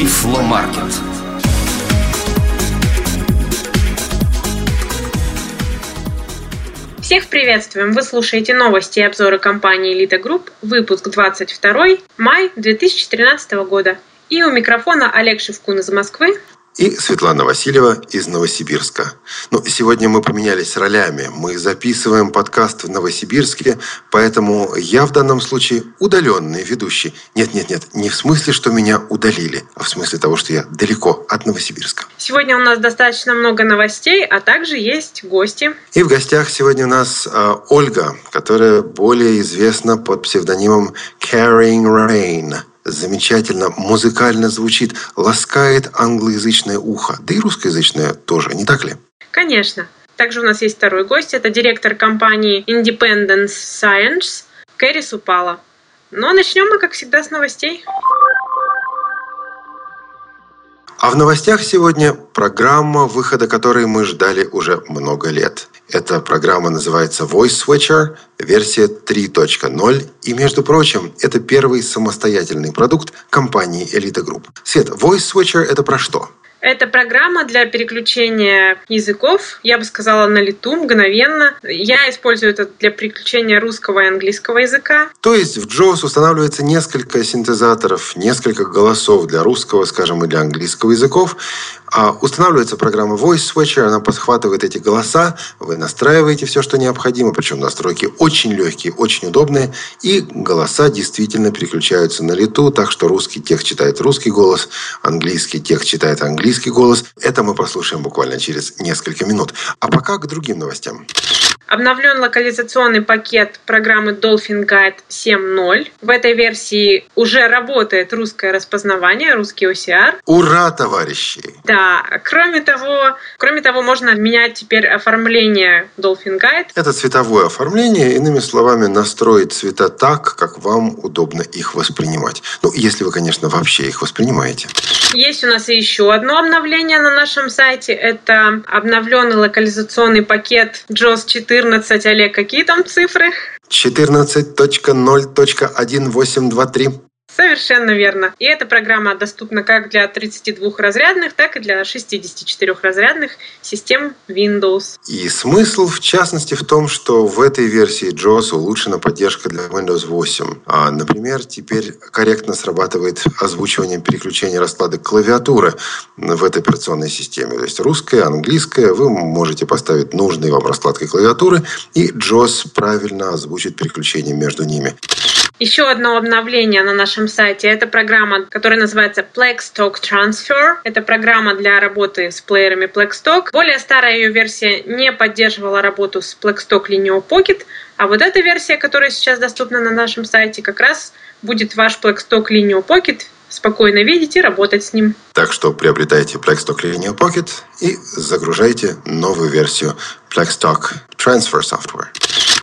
Тифломаркет. Всех приветствуем! Вы слушаете новости и обзоры компании Elite Group, выпуск 22, май 2013 года. И у микрофона Олег Шевкун из Москвы и Светлана Васильева из Новосибирска. Ну, сегодня мы поменялись ролями. Мы записываем подкаст в Новосибирске, поэтому я в данном случае удаленный ведущий. Нет-нет-нет, не в смысле, что меня удалили, а в смысле того, что я далеко от Новосибирска. Сегодня у нас достаточно много новостей, а также есть гости. И в гостях сегодня у нас э, Ольга, которая более известна под псевдонимом Carrying Rain – замечательно музыкально звучит, ласкает англоязычное ухо, да и русскоязычное тоже, не так ли? Конечно. Также у нас есть второй гость, это директор компании Independence Science Кэрри Супала. А начнем мы, как всегда, с новостей. А в новостях сегодня программа, выхода которой мы ждали уже много лет. Эта программа называется Voice Switcher, версия 3.0. И, между прочим, это первый самостоятельный продукт компании Elite Group. Свет, Voice Switcher – это про что? Это программа для переключения языков, я бы сказала, на лету, мгновенно. Я использую это для переключения русского и английского языка. То есть в JAWS устанавливается несколько синтезаторов, несколько голосов для русского, скажем, и для английского языков. А устанавливается программа Voice Switcher, она подхватывает эти голоса, вы настраиваете все, что необходимо, причем настройки очень легкие, очень удобные, и голоса действительно переключаются на лету, так что русский тех читает русский голос, английский тех читает английский голос. Это мы послушаем буквально через несколько минут. А пока к другим новостям. Обновлен локализационный пакет программы Dolphin Guide 7.0. В этой версии уже работает русское распознавание, русский OCR. Ура, товарищи! Да, кроме того, кроме того, можно менять теперь оформление Dolphin Guide. Это цветовое оформление, иными словами, настроить цвета так, как вам удобно их воспринимать. Ну, если вы, конечно, вообще их воспринимаете. Есть у нас еще одно обновление на нашем сайте. Это обновленный локализационный пакет JOS 4 14, Олег, какие там цифры? 14.0.1823. Совершенно верно. И эта программа доступна как для 32-разрядных, так и для 64-разрядных систем Windows. И смысл, в частности, в том, что в этой версии JAWS улучшена поддержка для Windows 8. А, например, теперь корректно срабатывает озвучивание переключения раскладок клавиатуры в этой операционной системе. То есть русская, английская. Вы можете поставить нужные вам раскладки клавиатуры, и JAWS правильно озвучит переключение между ними. Еще одно обновление на нашем сайте – это программа, которая называется Plextalk Transfer. Это программа для работы с плеерами Plextalk. Более старая ее версия не поддерживала работу с Plextalk Lineo Pocket, а вот эта версия, которая сейчас доступна на нашем сайте, как раз будет ваш Plextalk Lineo Pocket спокойно видеть и работать с ним. Так что приобретайте Plextalk Linear Pocket и загружайте новую версию Plextalk Transfer Software.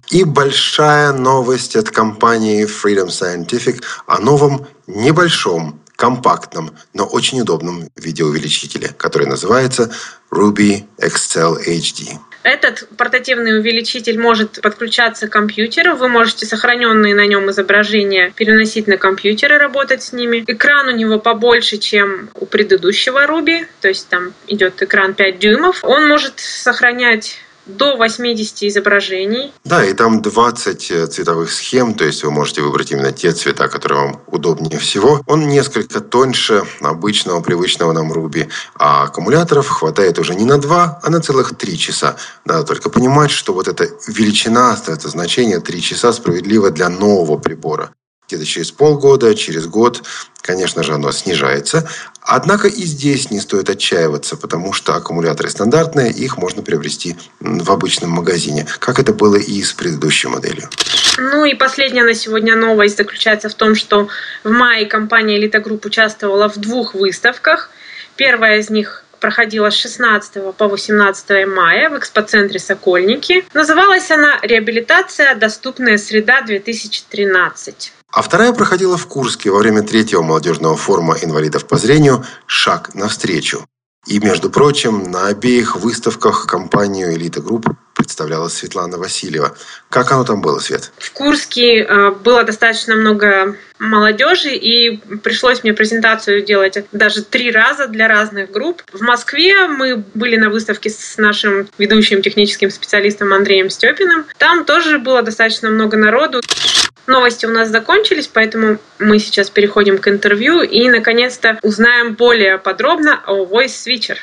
И большая новость от компании Freedom Scientific о новом небольшом, компактном, но очень удобном видеоувеличителе, который называется Ruby XL HD. Этот портативный увеличитель может подключаться к компьютеру. Вы можете сохраненные на нем изображения переносить на компьютер и работать с ними. Экран у него побольше, чем у предыдущего Ruby. То есть там идет экран 5 дюймов. Он может сохранять до 80 изображений. Да, и там 20 э, цветовых схем, то есть вы можете выбрать именно те цвета, которые вам удобнее всего. Он несколько тоньше обычного, привычного нам Ruby, а аккумуляторов хватает уже не на 2, а на целых 3 часа. Надо только понимать, что вот эта величина, это значение 3 часа справедливо для нового прибора где-то через полгода, через год, конечно же, оно снижается. Однако и здесь не стоит отчаиваться, потому что аккумуляторы стандартные, их можно приобрести в обычном магазине, как это было и с предыдущей моделью. Ну и последняя на сегодня новость заключается в том, что в мае компания Elite Group участвовала в двух выставках. Первая из них проходила с 16 по 18 мая в экспоцентре «Сокольники». Называлась она «Реабилитация. Доступная среда 2013». А вторая проходила в Курске во время третьего молодежного форума инвалидов по зрению «Шаг навстречу». И, между прочим, на обеих выставках компанию «Элита Групп» представляла Светлана Васильева. Как оно там было, Свет? В Курске э, было достаточно много молодежи, и пришлось мне презентацию делать даже три раза для разных групп. В Москве мы были на выставке с нашим ведущим техническим специалистом Андреем Степиным. Там тоже было достаточно много народу. Новости у нас закончились, поэтому мы сейчас переходим к интервью и, наконец-то, узнаем более подробно о Voice Switcher.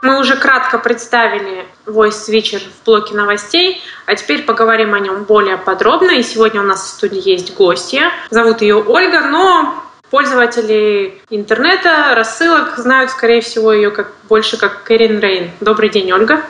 Мы уже кратко представили Voice Switcher в блоке новостей, а теперь поговорим о нем более подробно. И сегодня у нас в студии есть гостья. Зовут ее Ольга, но пользователи интернета, рассылок знают, скорее всего, ее как, больше как Кэрин Рейн. Добрый день, Ольга.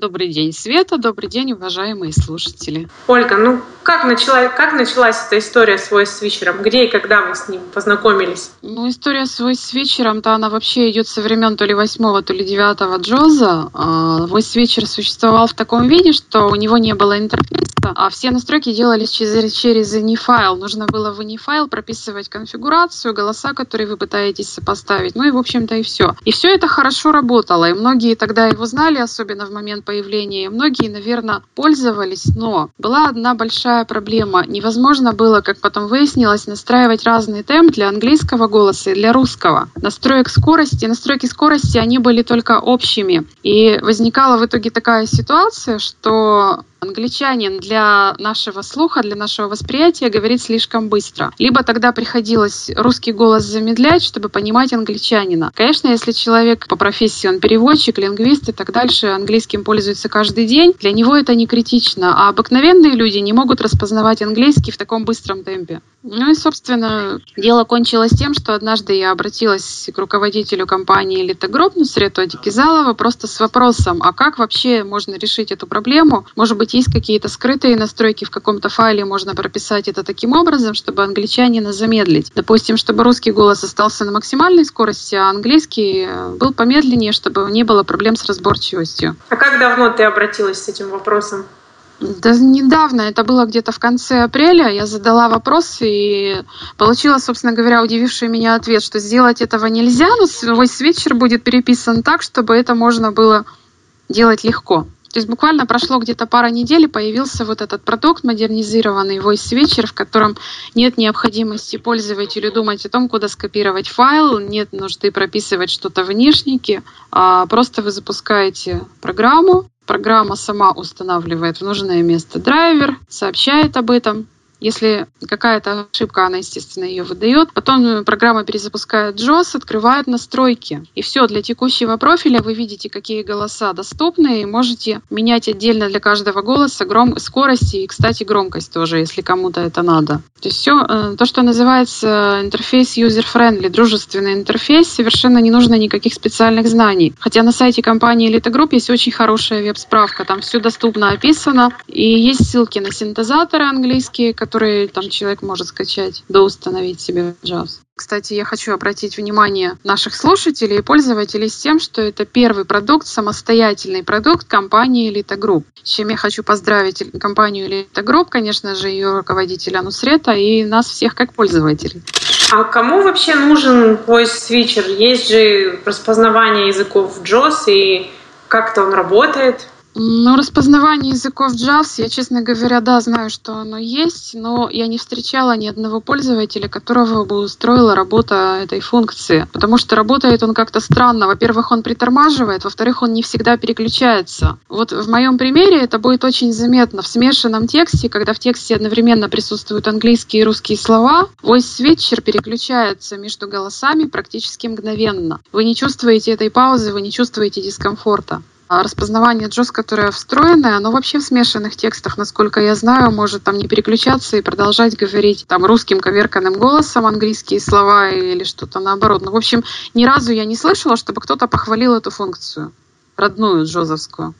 Добрый день, Света. Добрый день, уважаемые слушатели. Ольга, ну как, начала, как началась эта история с Voice Switcher? Где и когда вы с ним познакомились? Ну, история с Voice Switcher-то она вообще идет со времен то ли восьмого, то ли девятого Джоза. А, Voice Switcher существовал в таком виде, что у него не было интерфейса, а все настройки делались через, через ini-файл. Нужно было в ini-файл прописывать конфигурацию, голоса, которые вы пытаетесь сопоставить. Ну и, в общем-то, и все. И все это хорошо работало. И многие тогда его знали, особенно в момент появления. Многие, наверное, пользовались, но была одна большая проблема. Невозможно было, как потом выяснилось, настраивать разный темп для английского голоса и для русского. Настроек скорости, настройки скорости, они были только общими. И возникала в итоге такая ситуация, что Англичанин для нашего слуха, для нашего восприятия говорит слишком быстро. Либо тогда приходилось русский голос замедлять, чтобы понимать англичанина. Конечно, если человек по профессии, он переводчик, лингвист и так дальше, английским пользуется каждый день, для него это не критично. А обыкновенные люди не могут распознавать английский в таком быстром темпе. Ну и, собственно, дело кончилось тем, что однажды я обратилась к руководителю компании «Элита Групп» Нусрету Адикизалова просто с вопросом, а как вообще можно решить эту проблему? Может быть, есть какие-то скрытые настройки в каком-то файле, можно прописать это таким образом, чтобы англичанина замедлить. Допустим, чтобы русский голос остался на максимальной скорости, а английский был помедленнее, чтобы не было проблем с разборчивостью. А как давно ты обратилась с этим вопросом? Да недавно, это было где-то в конце апреля, я задала вопрос и получила, собственно говоря, удививший меня ответ, что сделать этого нельзя, но свой свитчер будет переписан так, чтобы это можно было делать легко. То есть буквально прошло где-то пара недель, и появился вот этот продукт модернизированный Voice Switcher, в котором нет необходимости пользователю думать о том, куда скопировать файл, нет нужды прописывать что-то в внешнике, а просто вы запускаете программу, программа сама устанавливает в нужное место драйвер, сообщает об этом, если какая-то ошибка, она, естественно, ее выдает. Потом программа перезапускает JOS, открывает настройки. И все, для текущего профиля вы видите, какие голоса доступны, и можете менять отдельно для каждого голоса гром... скорость и, кстати, громкость тоже, если кому-то это надо. То есть все, э, то, что называется интерфейс user-friendly, дружественный интерфейс, совершенно не нужно никаких специальных знаний. Хотя на сайте компании Elite Group есть очень хорошая веб-справка, там все доступно описано, и есть ссылки на синтезаторы английские, которые там человек может скачать, доустановить себе JAWS. Кстати, я хочу обратить внимание наших слушателей и пользователей с тем, что это первый продукт, самостоятельный продукт компании Elite Group. С чем я хочу поздравить компанию Elite Group, конечно же, ее руководителя Нусрета и нас всех как пользователей. А кому вообще нужен Voice Switcher? Есть же распознавание языков JOS и как-то он работает? Ну, распознавание языков JAWS, я, честно говоря, да, знаю, что оно есть, но я не встречала ни одного пользователя, которого бы устроила работа этой функции, потому что работает он как-то странно. Во-первых, он притормаживает, во-вторых, он не всегда переключается. Вот в моем примере это будет очень заметно. В смешанном тексте, когда в тексте одновременно присутствуют английские и русские слова, voice switcher переключается между голосами практически мгновенно. Вы не чувствуете этой паузы, вы не чувствуете дискомфорта. А распознавание JOS, которое встроенное, оно вообще в смешанных текстах, насколько я знаю, может там не переключаться и продолжать говорить там русским коверканным голосом английские слова или что-то наоборот. Ну, в общем, ни разу я не слышала, чтобы кто-то похвалил эту функцию, родную джозовскую.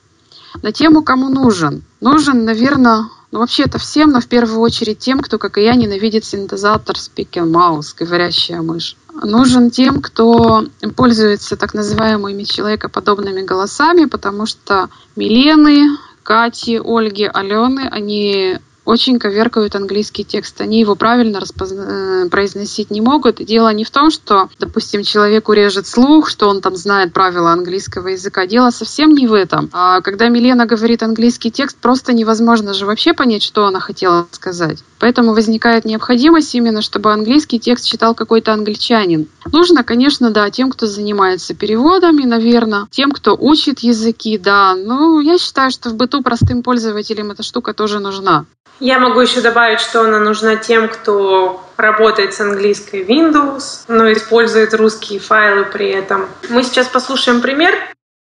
На тему «Кому нужен?» Нужен, наверное, ну, вообще это всем, но в первую очередь тем, кто, как и я, ненавидит синтезатор Speaking Mouse, говорящая мышь. Нужен тем, кто пользуется так называемыми человекоподобными голосами, потому что Милены, Кати, Ольги, Алены, они очень коверкают английский текст. Они его правильно распозна... Э, произносить не могут. Дело не в том, что, допустим, человеку режет слух, что он там знает правила английского языка. Дело совсем не в этом. А когда Милена говорит английский текст, просто невозможно же вообще понять, что она хотела сказать. Поэтому возникает необходимость именно, чтобы английский текст читал какой-то англичанин. Нужно, конечно, да, тем, кто занимается переводами, наверное, тем, кто учит языки, да. Ну, я считаю, что в быту простым пользователям эта штука тоже нужна. Я могу еще добавить, что она нужна тем, кто работает с английской Windows, но использует русские файлы при этом. Мы сейчас послушаем пример.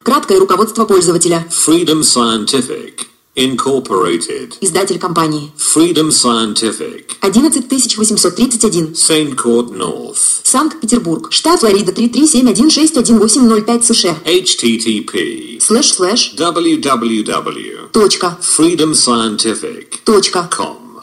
Краткое руководство пользователя. Freedom Scientific. Incorporated. Издатель компании. Freedom Scientific. 11831. Saint Court North. Санкт-Петербург. Штат Флорида 337161805 США. http Слэш слэш. www. Точка. freedomscientific.com Точка.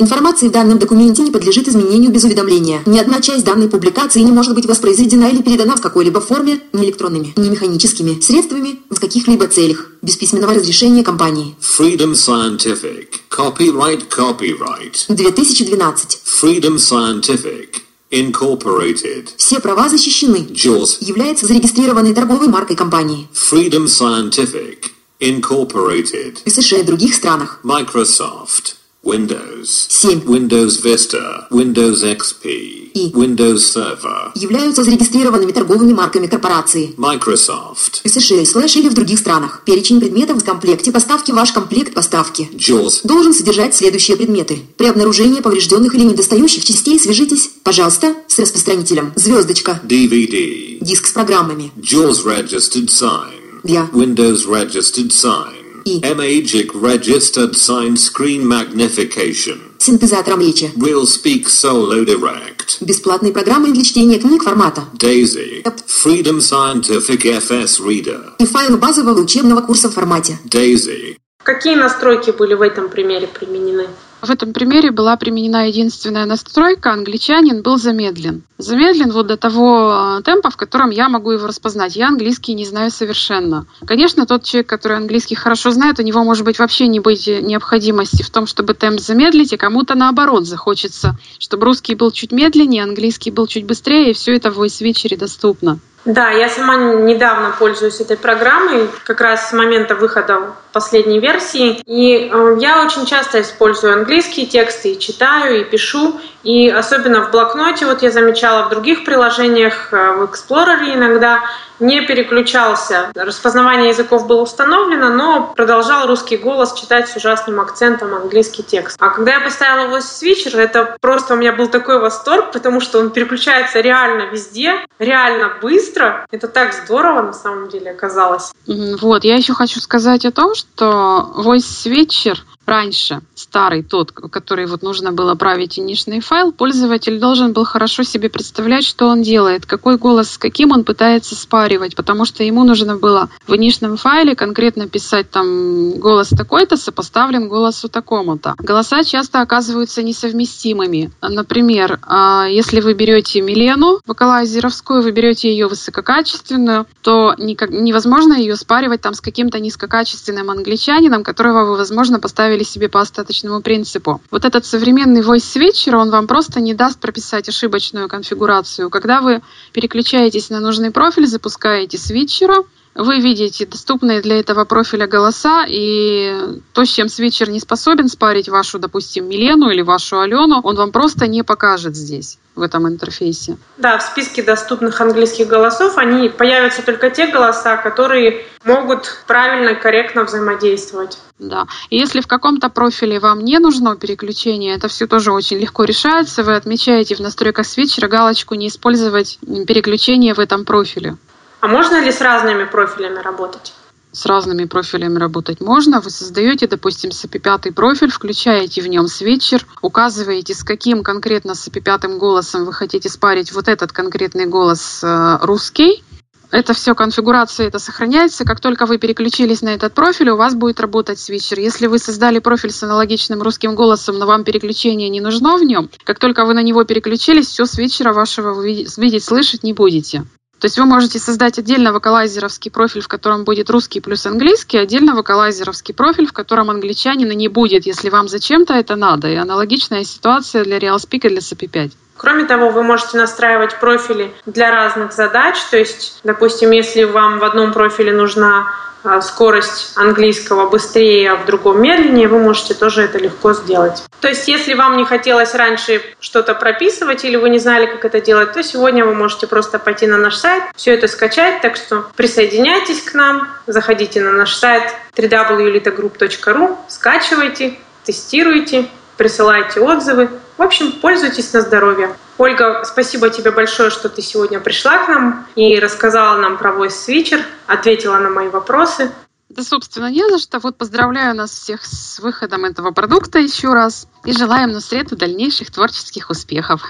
Информация в данном документе не подлежит изменению без уведомления. Ни одна часть данной публикации не может быть воспроизведена или передана в какой-либо форме, ни электронными, ни механическими средствами, в каких-либо целях, без письменного разрешения компании. Freedom Scientific. Copyright, copyright. 2012. Freedom Scientific. Incorporated. Все права защищены. JAWS. Является зарегистрированной торговой маркой компании. Freedom Scientific. Incorporated. В США и других странах. Microsoft. Windows. 7. Windows Vista. Windows XP. И. Windows Server. Являются зарегистрированными торговыми марками корпорации. Microsoft. США, слэш или в других странах. Перечень предметов в комплекте поставки ваш комплект поставки. JAWS. Должен содержать следующие предметы. При обнаружении поврежденных или недостающих частей свяжитесь, пожалуйста, с распространителем. Звездочка. DVD. Диск с программами. JAWS Registered Sign. Для. Windows Registered Sign. И. Magic Registered Sign Screen Magnification. Синтезатором речи. Will Speak Solo Direct. Бесплатные программы для чтения книг формата. Daisy. Freedom Scientific FS Reader. И файлы базового учебного курса в формате. Daisy. Какие настройки были в этом примере применены? В этом примере была применена единственная настройка, англичанин был замедлен. Замедлен вот до того э, темпа, в котором я могу его распознать. Я английский не знаю совершенно. Конечно, тот человек, который английский хорошо знает, у него может быть вообще не быть необходимости в том, чтобы темп замедлить, и кому-то наоборот захочется, чтобы русский был чуть медленнее, английский был чуть быстрее, и все это в VoiceWitcher доступно. Да, я сама недавно пользуюсь этой программой, как раз с момента выхода последней версии. И э, я очень часто использую английские тексты и читаю, и пишу. И особенно в блокноте, вот я замечала в других приложениях, э, в Explorer иногда, не переключался. Распознавание языков было установлено, но продолжал русский голос читать с ужасным акцентом английский текст. А когда я поставила его свитчер, это просто у меня был такой восторг, потому что он переключается реально везде, реально быстро. Это так здорово на самом деле оказалось. Вот, я еще хочу сказать о том, что Voice Switcher раньше, старый тот, который вот нужно было править инишный файл, пользователь должен был хорошо себе представлять, что он делает, какой голос с каким он пытается спаривать, потому что ему нужно было в инишном файле конкретно писать там голос такой-то сопоставлен голосу такому-то. Голоса часто оказываются несовместимыми. Например, а, если вы берете Милену вокалайзеровскую, вы берете ее высококачественную, то невозможно ее спаривать там с каким-то низкокачественным англичанином, которого вы, возможно, поставили себе по остаточному принципу. Вот этот современный voice switcher, он вам просто не даст прописать ошибочную конфигурацию. Когда вы переключаетесь на нужный профиль, запускаете свитчера, вы видите доступные для этого профиля голоса, и то, с чем свитчер не способен спарить вашу, допустим, Милену или вашу Алену, он вам просто не покажет здесь в этом интерфейсе. Да, в списке доступных английских голосов они появятся только те голоса, которые могут правильно, корректно взаимодействовать. Да. И если в каком-то профиле вам не нужно переключение, это все тоже очень легко решается. Вы отмечаете в настройках свитчера галочку «Не использовать переключение в этом профиле». А можно ли с разными профилями работать? С разными профилями работать можно. Вы создаете, допустим, SAPI-5 профиль, включаете в нем свитчер, указываете, с каким конкретно SAPI-5 голосом вы хотите спарить вот этот конкретный голос э, русский, это все конфигурация, это сохраняется. Как только вы переключились на этот профиль, у вас будет работать свитчер. Если вы создали профиль с аналогичным русским голосом, но вам переключение не нужно в нем, как только вы на него переключились, все свитчера вашего вы видеть, слышать не будете. То есть вы можете создать отдельно вокалайзеровский профиль, в котором будет русский плюс английский, отдельно вокалайзеровский профиль, в котором англичанина не будет, если вам зачем-то это надо. И аналогичная ситуация для RealSpeak и для SAP5. Кроме того, вы можете настраивать профили для разных задач. То есть, допустим, если вам в одном профиле нужна а, скорость английского быстрее, а в другом медленнее, вы можете тоже это легко сделать. То есть, если вам не хотелось раньше что-то прописывать или вы не знали, как это делать, то сегодня вы можете просто пойти на наш сайт, все это скачать. Так что присоединяйтесь к нам, заходите на наш сайт www.litogroup.ru, скачивайте, тестируйте, присылайте отзывы. В общем, пользуйтесь на здоровье. Ольга, спасибо тебе большое, что ты сегодня пришла к нам и рассказала нам про Voice Switcher, ответила на мои вопросы. Да, собственно, не за что. Вот поздравляю нас всех с выходом этого продукта еще раз и желаем Нусрету дальнейших творческих успехов.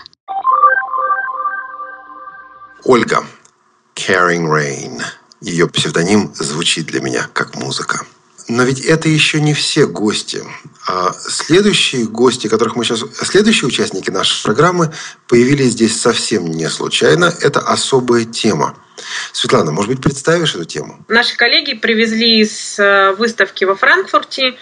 Ольга. Caring Rain. Ее псевдоним звучит для меня как музыка. Но ведь это еще не все гости. А следующие гости, которых мы сейчас... Следующие участники нашей программы появились здесь совсем не случайно. Это особая тема. Светлана, может быть, представишь эту тему? Наши коллеги привезли с э, выставки во Франкфурте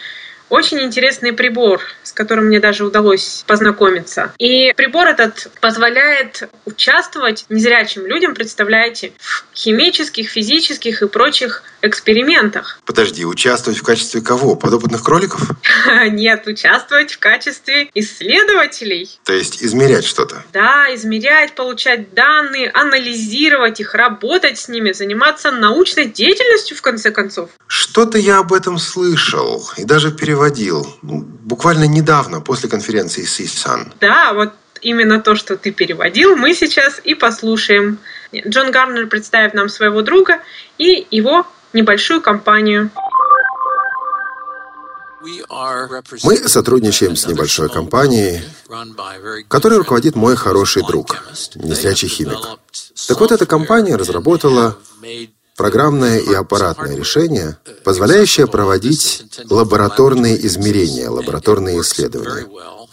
очень интересный прибор, с которым мне даже удалось познакомиться. И прибор этот позволяет участвовать незрячим людям, представляете, в химических, физических и прочих экспериментах. Подожди, участвовать в качестве кого? Подопытных кроликов? Нет, участвовать в качестве исследователей. То есть измерять что-то? Да, измерять, получать данные, анализировать их, работать с ними, заниматься научной деятельностью в конце концов. Что-то я об этом слышал и даже переводил. Ну, Буквально недавно, после конференции CSUN. Да, вот именно то, что ты переводил, мы сейчас и послушаем. Джон Гарнер представит нам своего друга и его небольшую компанию. Мы сотрудничаем с небольшой компанией, которой руководит мой хороший друг, незрячий химик. Так вот, эта компания разработала программное и аппаратное решение, позволяющее проводить лабораторные измерения, лабораторные исследования.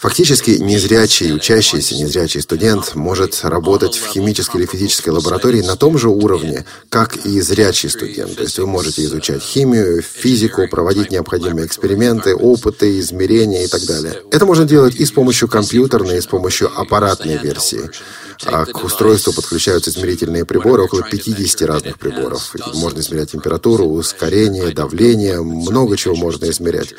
Фактически незрячий, учащийся незрячий студент может работать в химической или физической лаборатории на том же уровне, как и зрячий студент. То есть вы можете изучать химию, физику, проводить необходимые эксперименты, опыты, измерения и так далее. Это можно делать и с помощью компьютерной, и с помощью аппаратной версии. А к устройству подключаются измерительные приборы, около 50 разных приборов. Можно измерять температуру, ускорение, давление, много чего можно измерять.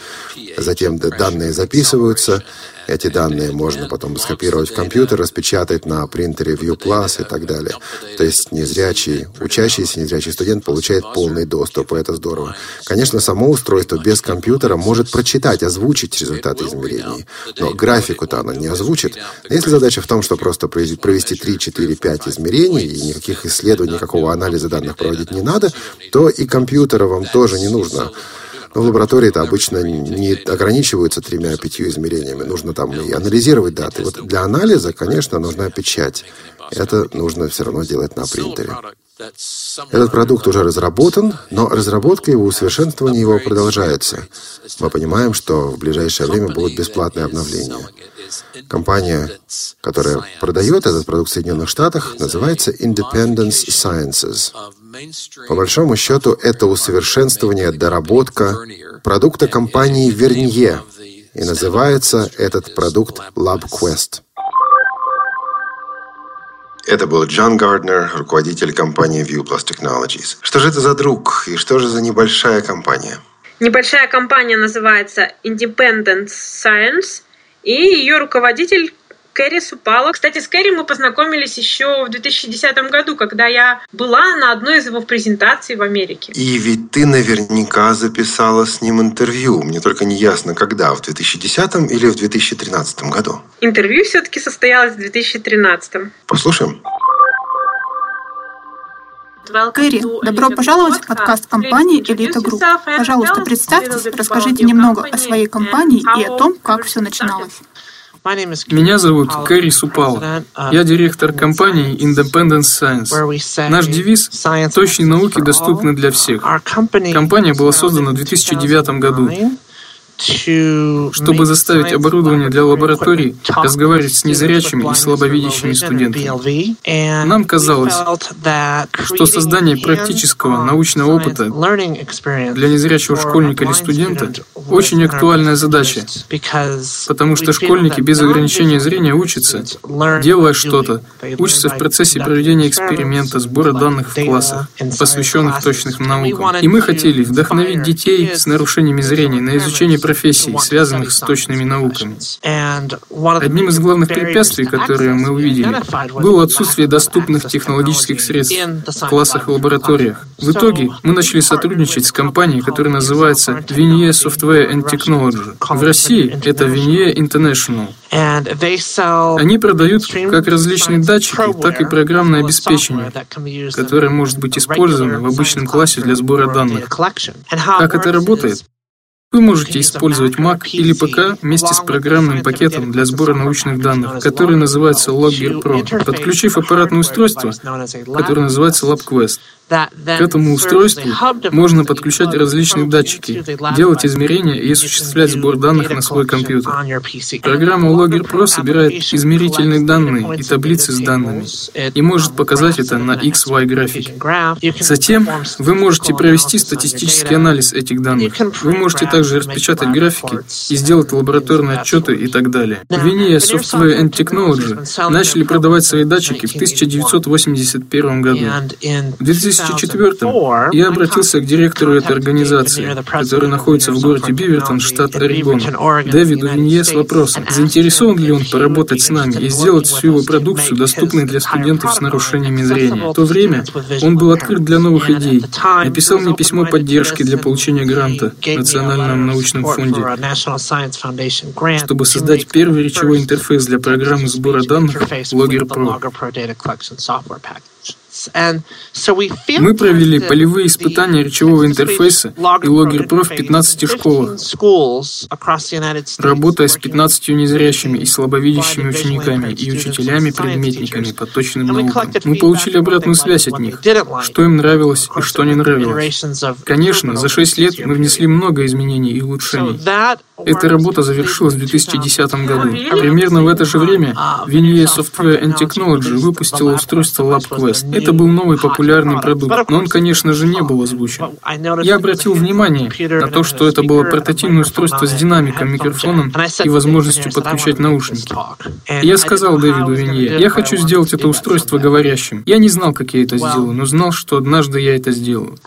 Затем данные записываются, эти данные можно потом скопировать в компьютер, распечатать на принтере View Plus и так далее. То есть незрячий, учащийся незрячий студент получает полный доступ, и это здорово. Конечно, само устройство без компьютера может прочитать, озвучить результаты измерений, но графику-то оно не озвучит. Если задача в том, что просто провести 3, 4, 5 измерений, и никаких исследований, никакого анализа данных проводить не надо, то и компьютера вам тоже не нужно. Но в лаборатории это обычно не ограничиваются тремя-пятью измерениями. Нужно там и анализировать даты. Вот для анализа, конечно, нужна печать. Это нужно все равно делать на принтере. Этот продукт уже разработан, но разработка его, усовершенствование его продолжается. Мы понимаем, что в ближайшее время будут бесплатные обновления. Компания, которая продает этот продукт в Соединенных Штатах, называется Independence Sciences. По большому счету, это усовершенствование, доработка продукта компании Вернье, и называется этот продукт LabQuest. Это был Джон Гарднер, руководитель компании ViewPlus Technologies. Что же это за друг и что же за небольшая компания? Небольшая компания называется Independent Science, и ее руководитель Кэрри Супала. Кстати, с Кэрри мы познакомились еще в 2010 году, когда я была на одной из его презентаций в Америке. И ведь ты наверняка записала с ним интервью. Мне только не ясно, когда, в 2010 или в 2013 году. Интервью все-таки состоялось в 2013. Послушаем. Кэрри, добро пожаловать в подкаст компании «Элита Групп». Пожалуйста, представьтесь, расскажите немного о своей компании и о том, как все начиналось. Меня зовут Кэрри Супала. Я директор компании Independent Science. Наш девиз – точные науки доступны для всех. Компания была создана в 2009 году. Чтобы заставить оборудование для лабораторий разговаривать с незрячими и слабовидящими студентами. Нам казалось, что создание практического научного опыта для незрячего школьника или студента очень актуальная задача, потому что школьники без ограничения зрения учатся, делая что-то, учатся в процессе проведения эксперимента, сбора данных в классах, посвященных точным наукам. И мы хотели вдохновить детей с нарушениями зрения на изучение профессий, связанных с точными науками. Одним из главных препятствий, которые мы увидели, было отсутствие доступных технологических средств в классах и лабораториях. В итоге мы начали сотрудничать с компанией, которая называется Vinie Software and Technology. В России это Vinie International. Они продают как различные датчики, так и программное обеспечение, которое может быть использовано в обычном классе для сбора данных. Как это работает? Вы можете использовать Mac или ПК вместе с программным пакетом для сбора научных данных, который называется Logger Pro, подключив аппаратное устройство, которое называется LabQuest. К этому устройству можно подключать различные датчики, делать измерения и осуществлять сбор данных на свой компьютер. Программа Logger Pro собирает измерительные данные и таблицы с данными и может показать это на XY графике. Затем вы можете провести статистический анализ этих данных. Вы можете также распечатать графики и сделать лабораторные отчеты и так далее. Vinia Software and Technology начали продавать свои датчики в 1981 году. В 2004 я обратился к директору этой организации, которая находится в городе Бивертон, штат Орегон, Дэвиду Винье с вопросом, заинтересован ли он поработать с нами и сделать всю его продукцию доступной для студентов с нарушениями зрения. В то время он был открыт для новых идей, написал мне письмо поддержки для получения гранта в Национальном научном фонде, чтобы создать первый речевой интерфейс для программы сбора данных Logger Pro. Мы провели полевые испытания речевого интерфейса и Logger Pro в 15 школах, работая с 15 незрящими и слабовидящими учениками и учителями-предметниками по точным наукам. Мы получили обратную связь от них, что им нравилось и что не нравилось. Конечно, за 6 лет мы внесли много изменений и улучшений. Эта работа завершилась в 2010 году. Примерно в это же время Vinie Software and Technology выпустила устройство LabQuest. Это был новый популярный продукт, но он, конечно же, не был озвучен. Я обратил внимание на то, что это было портативное устройство с динамиком, микрофоном и возможностью подключать наушники. Я сказал Дэвиду Винье, я хочу сделать это устройство говорящим. Я не знал, как я это сделаю, но знал, что однажды я это сделаю.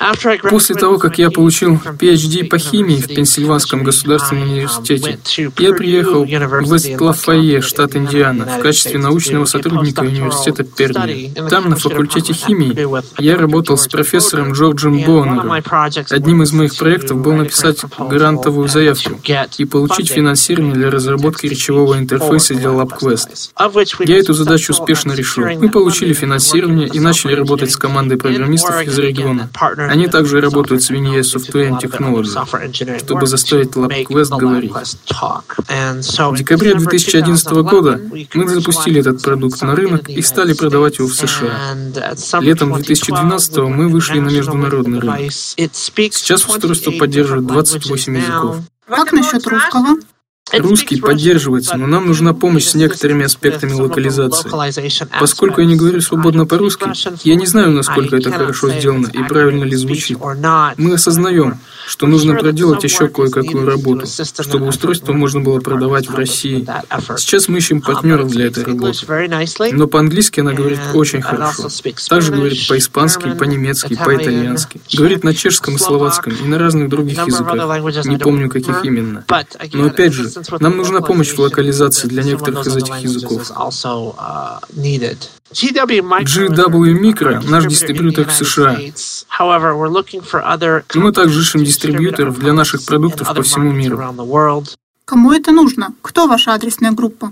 После того, как я получил PhD по химии в Пенсильванском государственном университете. Я приехал в Вест-Лафайе, штат Индиана, в качестве научного сотрудника университета Перми. Там, на факультете химии, я работал с профессором Джорджем Боннером. Одним из моих проектов был написать грантовую заявку и получить финансирование для разработки речевого интерфейса для LabQuest. Я эту задачу успешно решил. Мы получили финансирование и начали работать с командой программистов из региона. Они также работают с Vinie Software Technology, чтобы заставить LabQuest говорить. В декабре 2011 года мы запустили этот продукт на рынок и стали продавать его в США. Летом 2012 мы вышли на международный рынок. Сейчас устройство поддерживает 28 языков. Как насчет русского? Русский поддерживается, но нам нужна помощь с некоторыми аспектами локализации. Поскольку я не говорю свободно по-русски, я не знаю, насколько это хорошо сделано и правильно ли звучит. Мы осознаем, что нужно проделать еще кое-какую работу, чтобы устройство можно было продавать в России. Сейчас мы ищем партнеров для этой работы. Но по-английски она говорит очень хорошо. Также говорит по-испански, по-немецки, по-итальянски. Говорит на чешском и словацком и на разных других языках. Не помню, каких именно. Но опять же, нам нужна помощь в локализации для некоторых из этих языков. GW Micro – наш дистрибьютор в США. Но мы также ищем дистрибьюторов для наших продуктов по всему миру. Кому это нужно? Кто ваша адресная группа?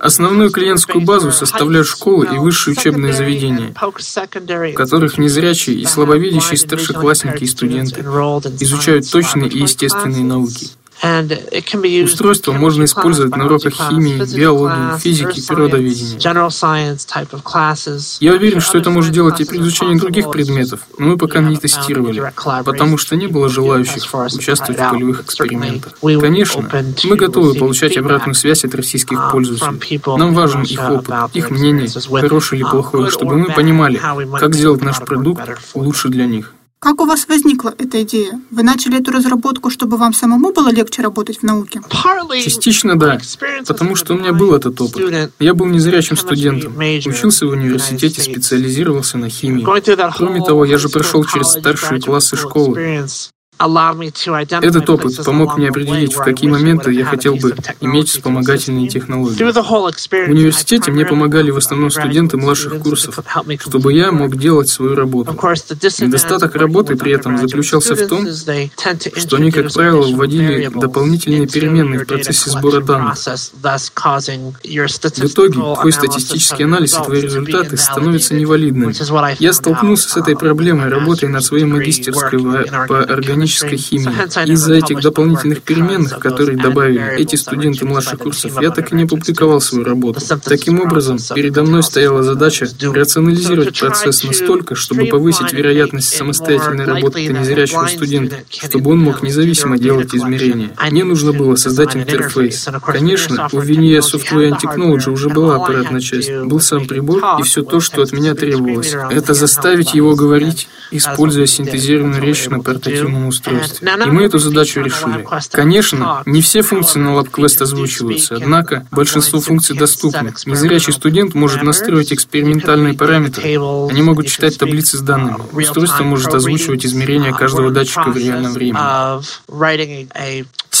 Основную клиентскую базу составляют школы и высшие учебные заведения, в которых незрячие и слабовидящие старшеклассники и студенты изучают точные и естественные науки. Устройство можно использовать на уроках химии, биологии, физики, природоведения. Я уверен, что это может делать и при изучении других предметов, но мы пока не тестировали, потому что не было желающих участвовать в полевых экспериментах. Конечно, мы готовы получать обратную связь от российских пользователей. Нам важен их опыт, их мнение, хорошее или плохое, чтобы мы понимали, как сделать наш продукт лучше для них. Как у вас возникла эта идея? Вы начали эту разработку, чтобы вам самому было легче работать в науке? Частично да, потому что у меня был этот опыт. Я был незрячим студентом, учился в университете, специализировался на химии. Кроме того, я же прошел через старшие классы школы. Этот опыт помог мне определить, в какие моменты я хотел бы иметь вспомогательные технологии. В университете мне помогали в основном студенты младших курсов, чтобы я мог делать свою работу. Недостаток работы при этом заключался в том, что они, как правило, вводили дополнительные переменные в процессе сбора данных. В итоге, твой статистический анализ и твои результаты становятся невалидными. Я столкнулся с этой проблемой, работая над своей магистерской по организации органической химии. Из-за этих дополнительных переменных, которые добавили эти студенты младших курсов, я так и не публиковал свою работу. Таким образом, передо мной стояла задача рационализировать процесс настолько, чтобы повысить вероятность самостоятельной работы незрячего студента, чтобы он мог независимо делать измерения. Мне нужно было создать интерфейс. Конечно, у VNE Software and Technology уже была аппаратная часть, был сам прибор и все то, что от меня требовалось. Это заставить его говорить, используя синтезированную речь на портативном устройстве. И мы эту задачу решили. Конечно, не все функции на LabQuest озвучиваются, однако большинство функций доступны. Незрячий студент может настроить экспериментальные параметры. Они могут читать таблицы с данными. Устройство может озвучивать измерения каждого датчика в реальном времени.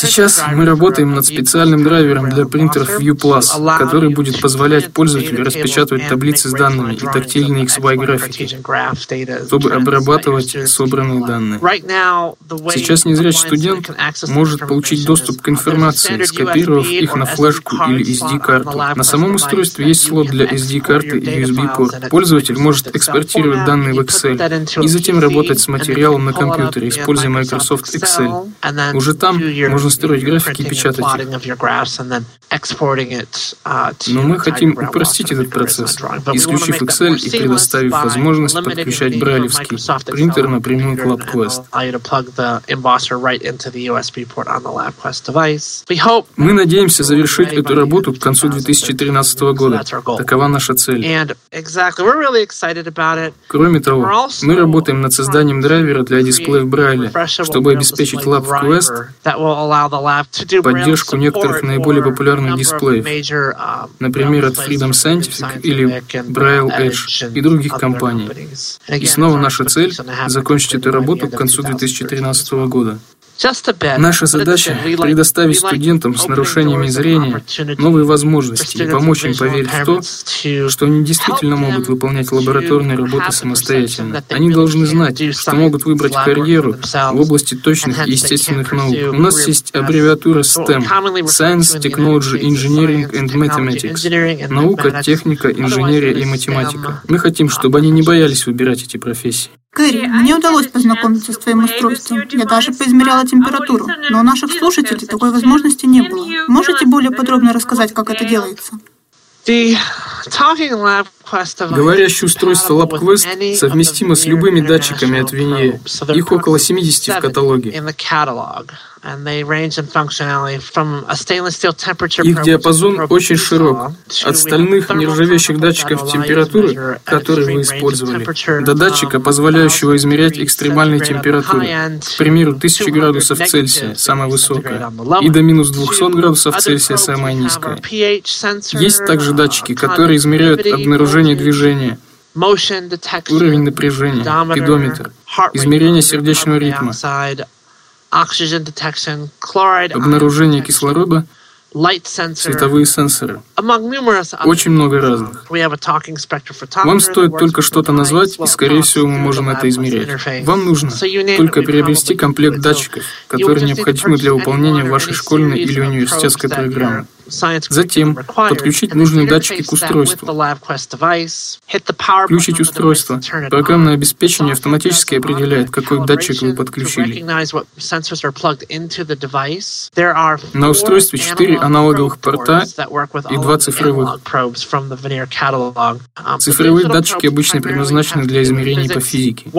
Сейчас мы работаем над специальным драйвером для принтеров View Plus, который будет позволять пользователю распечатывать таблицы с данными и тактильные XY графики, чтобы обрабатывать собранные данные. Сейчас незрячий студент может получить доступ к информации, скопировав их на флешку или SD-карту. На самом устройстве есть слот для SD-карты и USB-порт. Пользователь может экспортировать данные в Excel и затем работать с материалом на компьютере, используя Microsoft Excel. Уже там можно строить графики и печатать их. Uh, Но мы хотим упростить этот процесс, исключив Excel и предоставив возможность подключать брайлевский принтер напрямую к LabQuest. Мы надеемся завершить эту работу к концу 2013 года. Такова наша цель. Кроме того, мы работаем над созданием драйвера для дисплеев Брайля, чтобы обеспечить LabQuest поддержку некоторых наиболее популярных дисплеев, например, от Freedom Scientific или Braille Edge и других компаний. И снова наша цель — закончить эту работу к концу 2013 года. Наша задача — предоставить студентам с нарушениями зрения новые возможности и помочь им поверить в то, что они действительно могут выполнять лабораторные работы самостоятельно. Они должны знать, что могут выбрать карьеру в области точных и естественных наук. У нас есть аббревиатура STEM — Science, Technology, Engineering and Mathematics — наука, техника, инженерия и математика. Мы хотим, чтобы они не боялись выбирать эти профессии. Кэрри, мне удалось познакомиться с твоим устройством. Я даже поизмеряла температуру, но у наших слушателей такой возможности не было. Можете более подробно рассказать, как это делается? Говорящее устройство LabQuest совместимо с любыми датчиками от Винье. Их около 70 в каталоге. Их диапазон очень широк, от стальных нержавеющих датчиков температуры, которые вы использовали, до датчика, позволяющего измерять экстремальные температуры, к примеру, 1000 градусов Цельсия, самая высокая, и до минус 200 градусов Цельсия, самая низкая. Есть также датчики, которые измеряют обнаружение движения, уровень напряжения, педометр, измерение сердечного ритма, обнаружение кислорода, световые сенсоры. Очень много разных. Вам стоит только что-то назвать, и, скорее всего, мы можем это измерять. Вам нужно только приобрести комплект датчиков, которые необходимы для выполнения вашей школьной или университетской программы. Затем подключить нужные датчики к устройству. Включить устройство. Программное обеспечение автоматически определяет, какой датчик вы подключили. На устройстве 4 аналоговых порта и 2 цифровых. Цифровые датчики обычно предназначены для измерений по физике.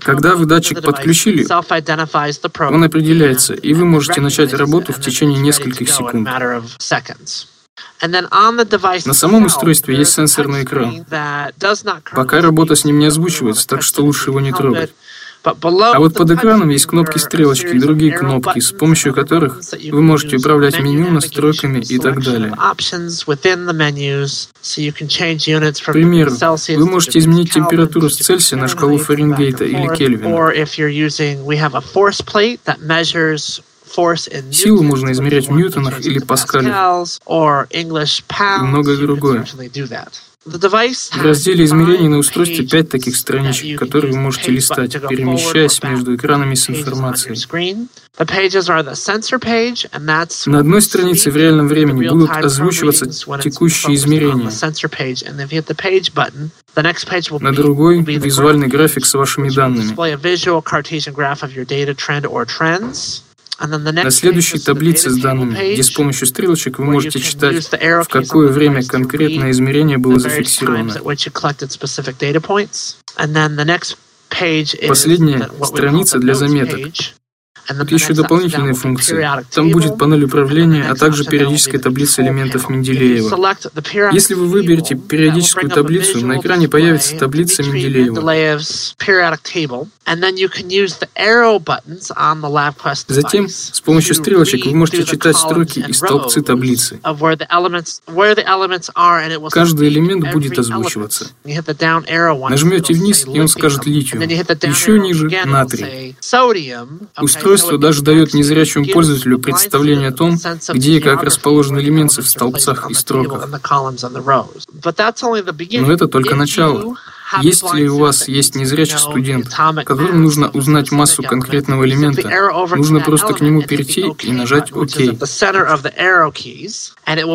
Когда вы датчик подключили, он определяется, и вы можете начать работу в течение нескольких секунд. На самом устройстве есть сенсорный экран. Пока работа с ним не озвучивается, так что лучше его не трогать. А вот под экраном есть кнопки стрелочки и другие кнопки, с помощью которых вы можете управлять меню, настройками и так далее. К примеру, вы можете изменить температуру с Цельсия на шкалу Фаренгейта или Кельвина. Силу можно измерять в ньютонах или паскалях и многое другое. В разделе измерений на устройстве 5 таких страничек, которые вы можете листать, перемещаясь между экранами с информацией. На одной странице в реальном времени будут озвучиваться текущие измерения. На другой — визуальный график с вашими данными. На следующей таблице с данными, где с помощью стрелочек вы можете читать, в какое время конкретное измерение было зафиксировано. Последняя страница для заметок. Тут еще дополнительные функции. Там будет панель управления, а также периодическая таблица элементов Менделеева. Если вы выберете периодическую таблицу, на экране появится таблица Менделеева. Затем, с помощью стрелочек вы можете читать строки и столбцы таблицы. Каждый элемент будет озвучиваться. Нажмете вниз, и он скажет литиум. Еще ниже — натрий. Устройство даже дает незрячему пользователю представление о том, где и как расположены элементы в столбцах и строках. Но это только начало. Если у вас есть незрячий студент, которому нужно узнать массу конкретного элемента, нужно просто к нему перейти и нажать «Ок». И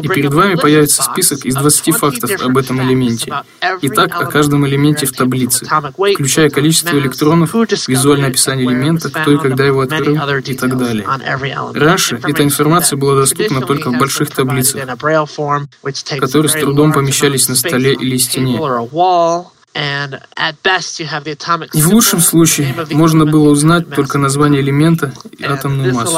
перед вами появится список из 20 фактов об этом элементе. И так о каждом элементе в таблице, включая количество электронов, визуальное описание элемента, кто и когда его открыл и так далее. Раньше эта информация была доступна только в больших таблицах, которые с трудом помещались на столе или стене. В лучшем случае можно было узнать только название элемента и атомную массу.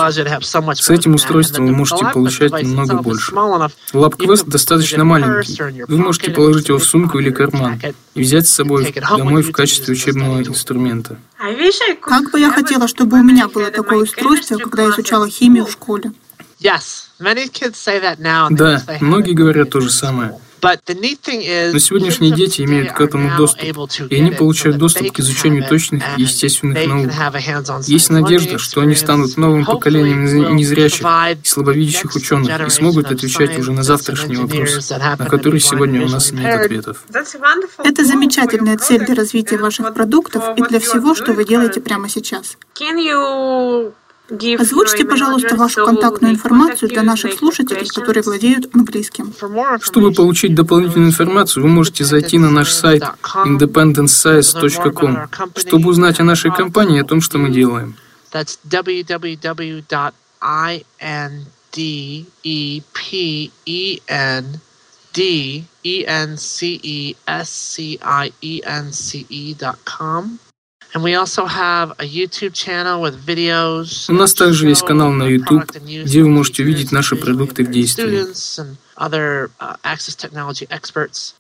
С этим устройством вы можете получать немного больше. LabQuest достаточно маленький. Вы можете положить его в сумку или карман и взять с собой домой в качестве учебного инструмента. Как бы я хотела, чтобы у меня было такое устройство, когда я изучала химию в школе. Да, многие говорят то же самое. Но сегодняшние дети имеют к этому доступ, и они получают доступ к изучению точных и естественных наук. Есть надежда, что они станут новым поколением незрячих и слабовидящих ученых и смогут отвечать уже на завтрашний вопрос, на который сегодня у нас нет ответов. Это замечательная цель для развития ваших продуктов и для всего, что вы делаете прямо сейчас. Озвучьте, пожалуйста, вашу контактную информацию для наших слушателей, которые владеют английским. Чтобы получить дополнительную информацию, вы можете зайти на наш сайт independentscience.com, чтобы узнать о нашей компании и о том, что мы делаем. D-E-N-D-E-P-E-N-D-E-N-C-E-S-C-I-E-N-C-E.com У нас также есть канал на YouTube, где вы можете увидеть наши продукты в действии. Uh,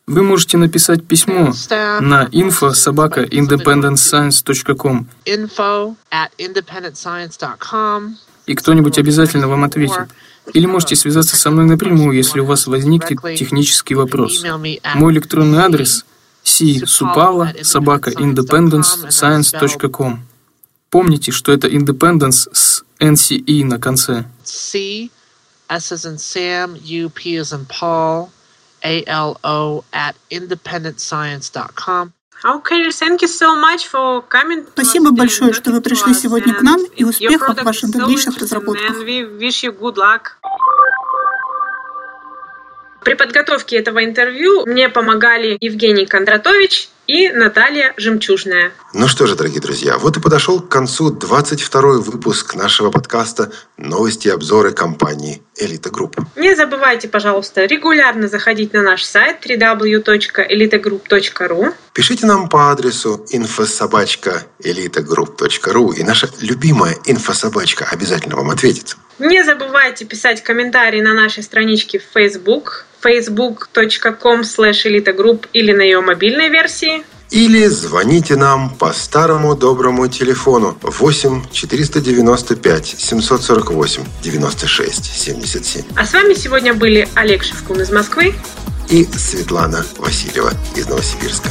вы можете написать письмо на info собака independentscience.com и кто-нибудь обязательно вам ответит. Или можете связаться со мной напрямую, если у вас возникнет технический вопрос. Мой электронный адрес C Supala собака independencescience.com. Помните, что это Independence с NCE на конце. C, S as in Sam, U, P as in Paul, A, L, O at independentscience.com. Спасибо большое, что вы пришли сегодня к нам и успехов в ваших дальнейших разработках. При подготовке этого интервью мне помогали Евгений Кондратович и Наталья Жемчужная. Ну что же, дорогие друзья, вот и подошел к концу 22 выпуск нашего подкаста «Новости и обзоры компании Элита Групп». Не забывайте, пожалуйста, регулярно заходить на наш сайт www.elitagroup.ru Пишите нам по адресу info собачка elitagroup.ru и наша любимая инфособачка обязательно вам ответит. Не забывайте писать комментарии на нашей страничке в Facebook facebook.com слэш elitagroup или на ее мобильной версии. Или звоните нам по старому доброму телефону 8 495 748 96 77. А с вами сегодня были Олег Шевкун из Москвы и Светлана Васильева из Новосибирска.